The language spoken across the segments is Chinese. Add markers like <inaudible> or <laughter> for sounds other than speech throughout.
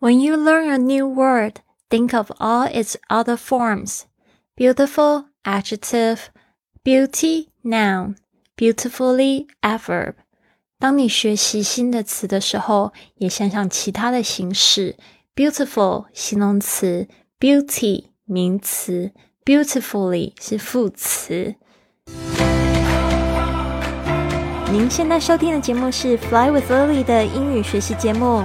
When you learn a new word, think of all its other forms. Beautiful, adjective. Beauty, noun. Beautifully, adverb. 当你学习新的词的时候，也想想其他的形式。Beautiful 形容词，Beauty 名词，Beautifully 是副词。您现在收听的节目是 Fly with Lily 的英语学习节目。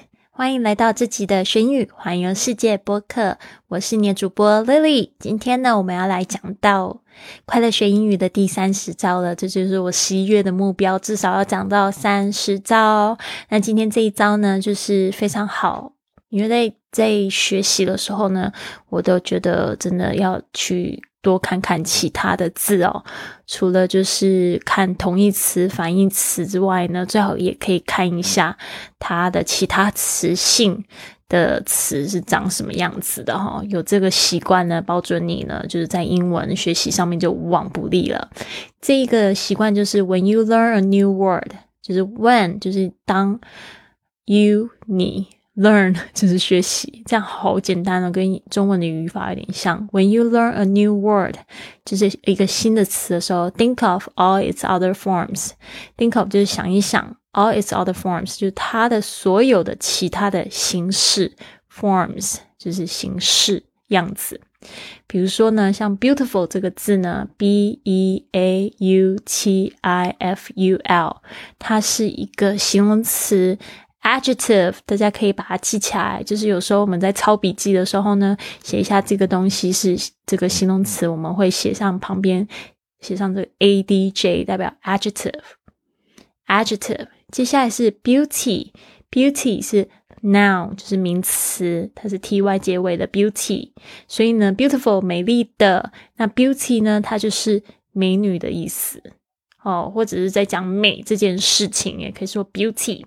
欢迎来到这集的学英语环游世界播客，我是你的主播 Lily。今天呢，我们要来讲到快乐学英语的第三十招了，这就是我十一月的目标，至少要讲到三十招。那今天这一招呢，就是非常好，因为在学习的时候呢，我都觉得真的要去。多看看其他的字哦，除了就是看同义词、反义词之外呢，最好也可以看一下它的其他词性的词是长什么样子的哈。有这个习惯呢，保准你呢就是在英文学习上面就无往不利了。这一个习惯就是 when you learn a new word，就是 when 就是当 you 你。Learn 就是学习，这样好简单哦，跟中文的语法有点像。When you learn a new word，就是一个新的词的时候，think of all its other forms。Think of 就是想一想，all its other forms 就是它的所有的其他的形式，forms 就是形式样子。比如说呢，像 beautiful 这个字呢，b e a u t i f u l，它是一个形容词。Adjective，大家可以把它记起来。就是有时候我们在抄笔记的时候呢，写一下这个东西是这个形容词，我们会写上旁边，写上这个 adj，代表 adjective。Adjective，接下来是 beauty，beauty 是 noun，就是名词，它是 ty 结尾的 beauty。所以呢，beautiful 美丽的，那 beauty 呢，它就是美女的意思哦，或者是在讲美这件事情，也可以说 beauty。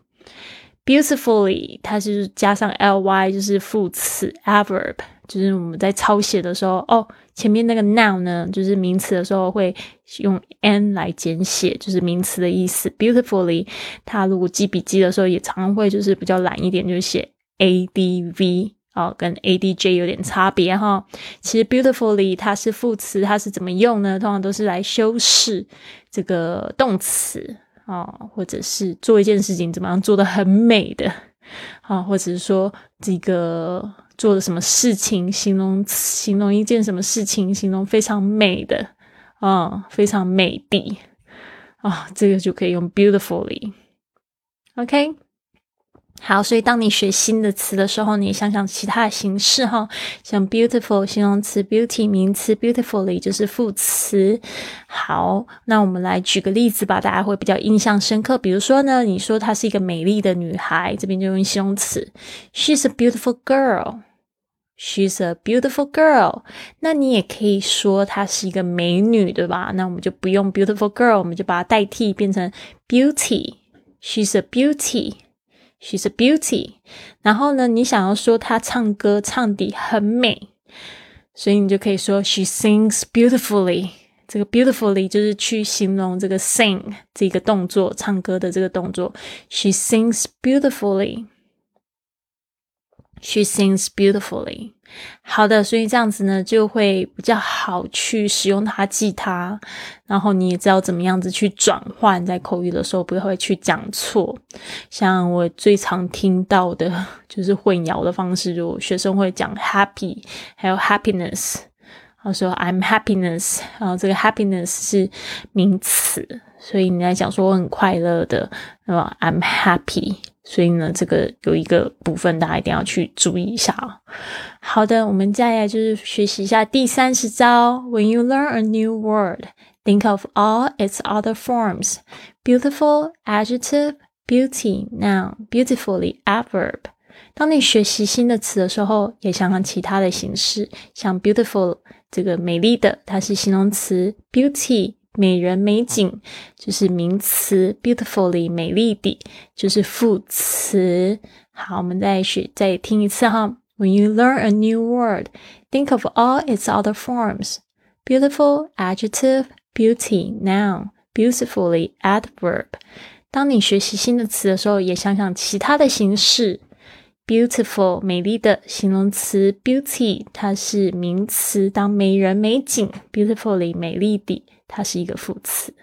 Beautifully，它是加上 ly，就是副词 adverb，就是我们在抄写的时候，哦，前面那个 noun 呢，就是名词的时候会用 n 来简写，就是名词的意思。Beautifully，它如果记笔记的时候，也常会就是比较懒一点，就写 adv，哦，跟 adj 有点差别哈。其实 beautifully 它是副词，它是怎么用呢？通常都是来修饰这个动词。啊，或者是做一件事情怎么样做的很美的，啊，或者是说这个做的什么事情，形容形容一件什么事情，形容非常美的，啊，非常美的，啊，这个就可以用 beautifully，OK。好，所以当你学新的词的时候，你想想其他的形式哈，像 beautiful 形容词，beauty 名词，beautifully 就是副词。好，那我们来举个例子吧，大家会比较印象深刻。比如说呢，你说她是一个美丽的女孩，这边就用形容词，she's a beautiful girl，she's a beautiful girl。那你也可以说她是一个美女，对吧？那我们就不用 beautiful girl，我们就把它代替变成 beauty，she's a beauty。She's a beauty。然后呢，你想要说她唱歌唱的很美，所以你就可以说 She sings beautifully。这个 beautifully 就是去形容这个 sing 这个动作，唱歌的这个动作。She sings beautifully。She sings beautifully。好的，所以这样子呢，就会比较好去使用它记它，然后你也知道怎么样子去转换，在口语的时候不会去讲错。像我最常听到的就是混淆的方式，就学生会讲 happy，还有 happiness，然后说 I'm happiness，然后这个 happiness 是名词，所以你在讲说我很快乐的，对吧？I'm happy。所以呢，这个有一个部分大家一定要去注意一下啊。好的，我们接下来就是学习一下第三十招。When you learn a new word, think of all its other forms: beautiful adjective, beauty noun, beautifully adverb. 当你学习新的词的时候，也想想其他的形式，像 beautiful 这个美丽的，它是形容词；beauty 美人、美景就是名词；beautifully 美丽的就是副词。好，我们再学再听一次哈。When you learn a new word, think of all its other forms: beautiful adjective, beauty noun, beautifully adverb. 当你学习新的词的时候，也想想其他的形式。Beautiful 美丽的形容词，beauty 它是名词，当美人美景，beautifully 美丽的它是一个副词。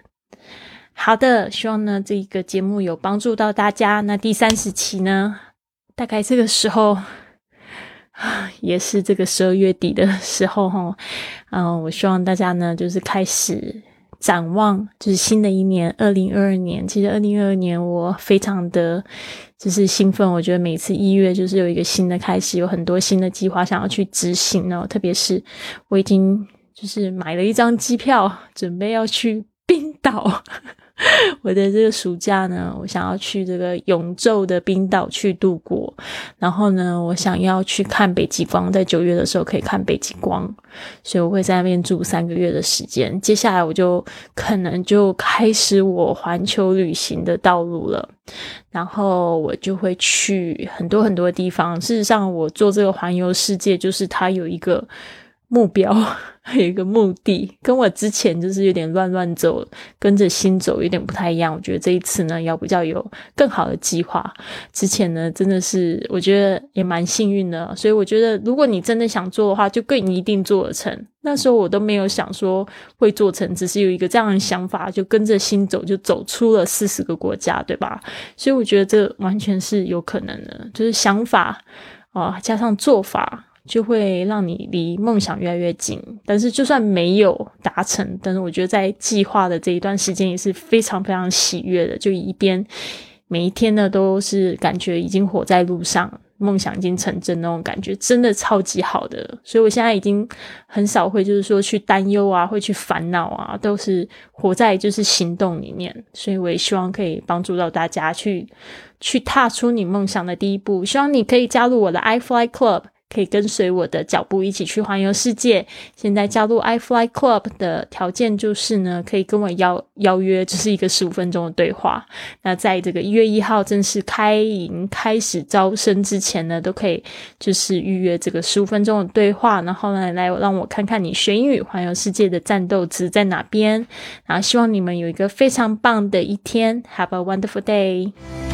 好的，希望呢这个节目有帮助到大家。那第三十期呢，大概这个时候也是这个十二月底的时候哈。嗯，我希望大家呢就是开始。展望就是新的一年，二零二二年。其实二零二二年我非常的就是兴奋，我觉得每次一月就是有一个新的开始，有很多新的计划想要去执行哦。特别是我已经就是买了一张机票，准备要去冰岛。<laughs> 我的这个暑假呢，我想要去这个永昼的冰岛去度过。然后呢，我想要去看北极光，在九月的时候可以看北极光，所以我会在那边住三个月的时间。接下来我就可能就开始我环球旅行的道路了。然后我就会去很多很多地方。事实上，我做这个环游世界，就是它有一个。目标 <laughs> 还有一个目的，跟我之前就是有点乱乱走，跟着心走有点不太一样。我觉得这一次呢，要比较有更好的计划。之前呢，真的是我觉得也蛮幸运的，所以我觉得如果你真的想做的话，就更一定做得成。那时候我都没有想说会做成，只是有一个这样的想法，就跟着心走，就走出了四十个国家，对吧？所以我觉得这完全是有可能的，就是想法啊，加上做法。就会让你离梦想越来越近。但是就算没有达成，但是我觉得在计划的这一段时间也是非常非常喜悦的。就一边每一天呢，都是感觉已经活在路上，梦想已经成真那种感觉，真的超级好的。所以我现在已经很少会就是说去担忧啊，会去烦恼啊，都是活在就是行动里面。所以我也希望可以帮助到大家去去踏出你梦想的第一步。希望你可以加入我的 iFly Club。可以跟随我的脚步一起去环游世界。现在加入 iFly Club 的条件就是呢，可以跟我邀邀约，就是一个十五分钟的对话。那在这个一月一号正式开营开始招生之前呢，都可以就是预约这个十五分钟的对话，然后呢来让我看看你学英语环游世界的战斗值在哪边。然后希望你们有一个非常棒的一天，Have a wonderful day。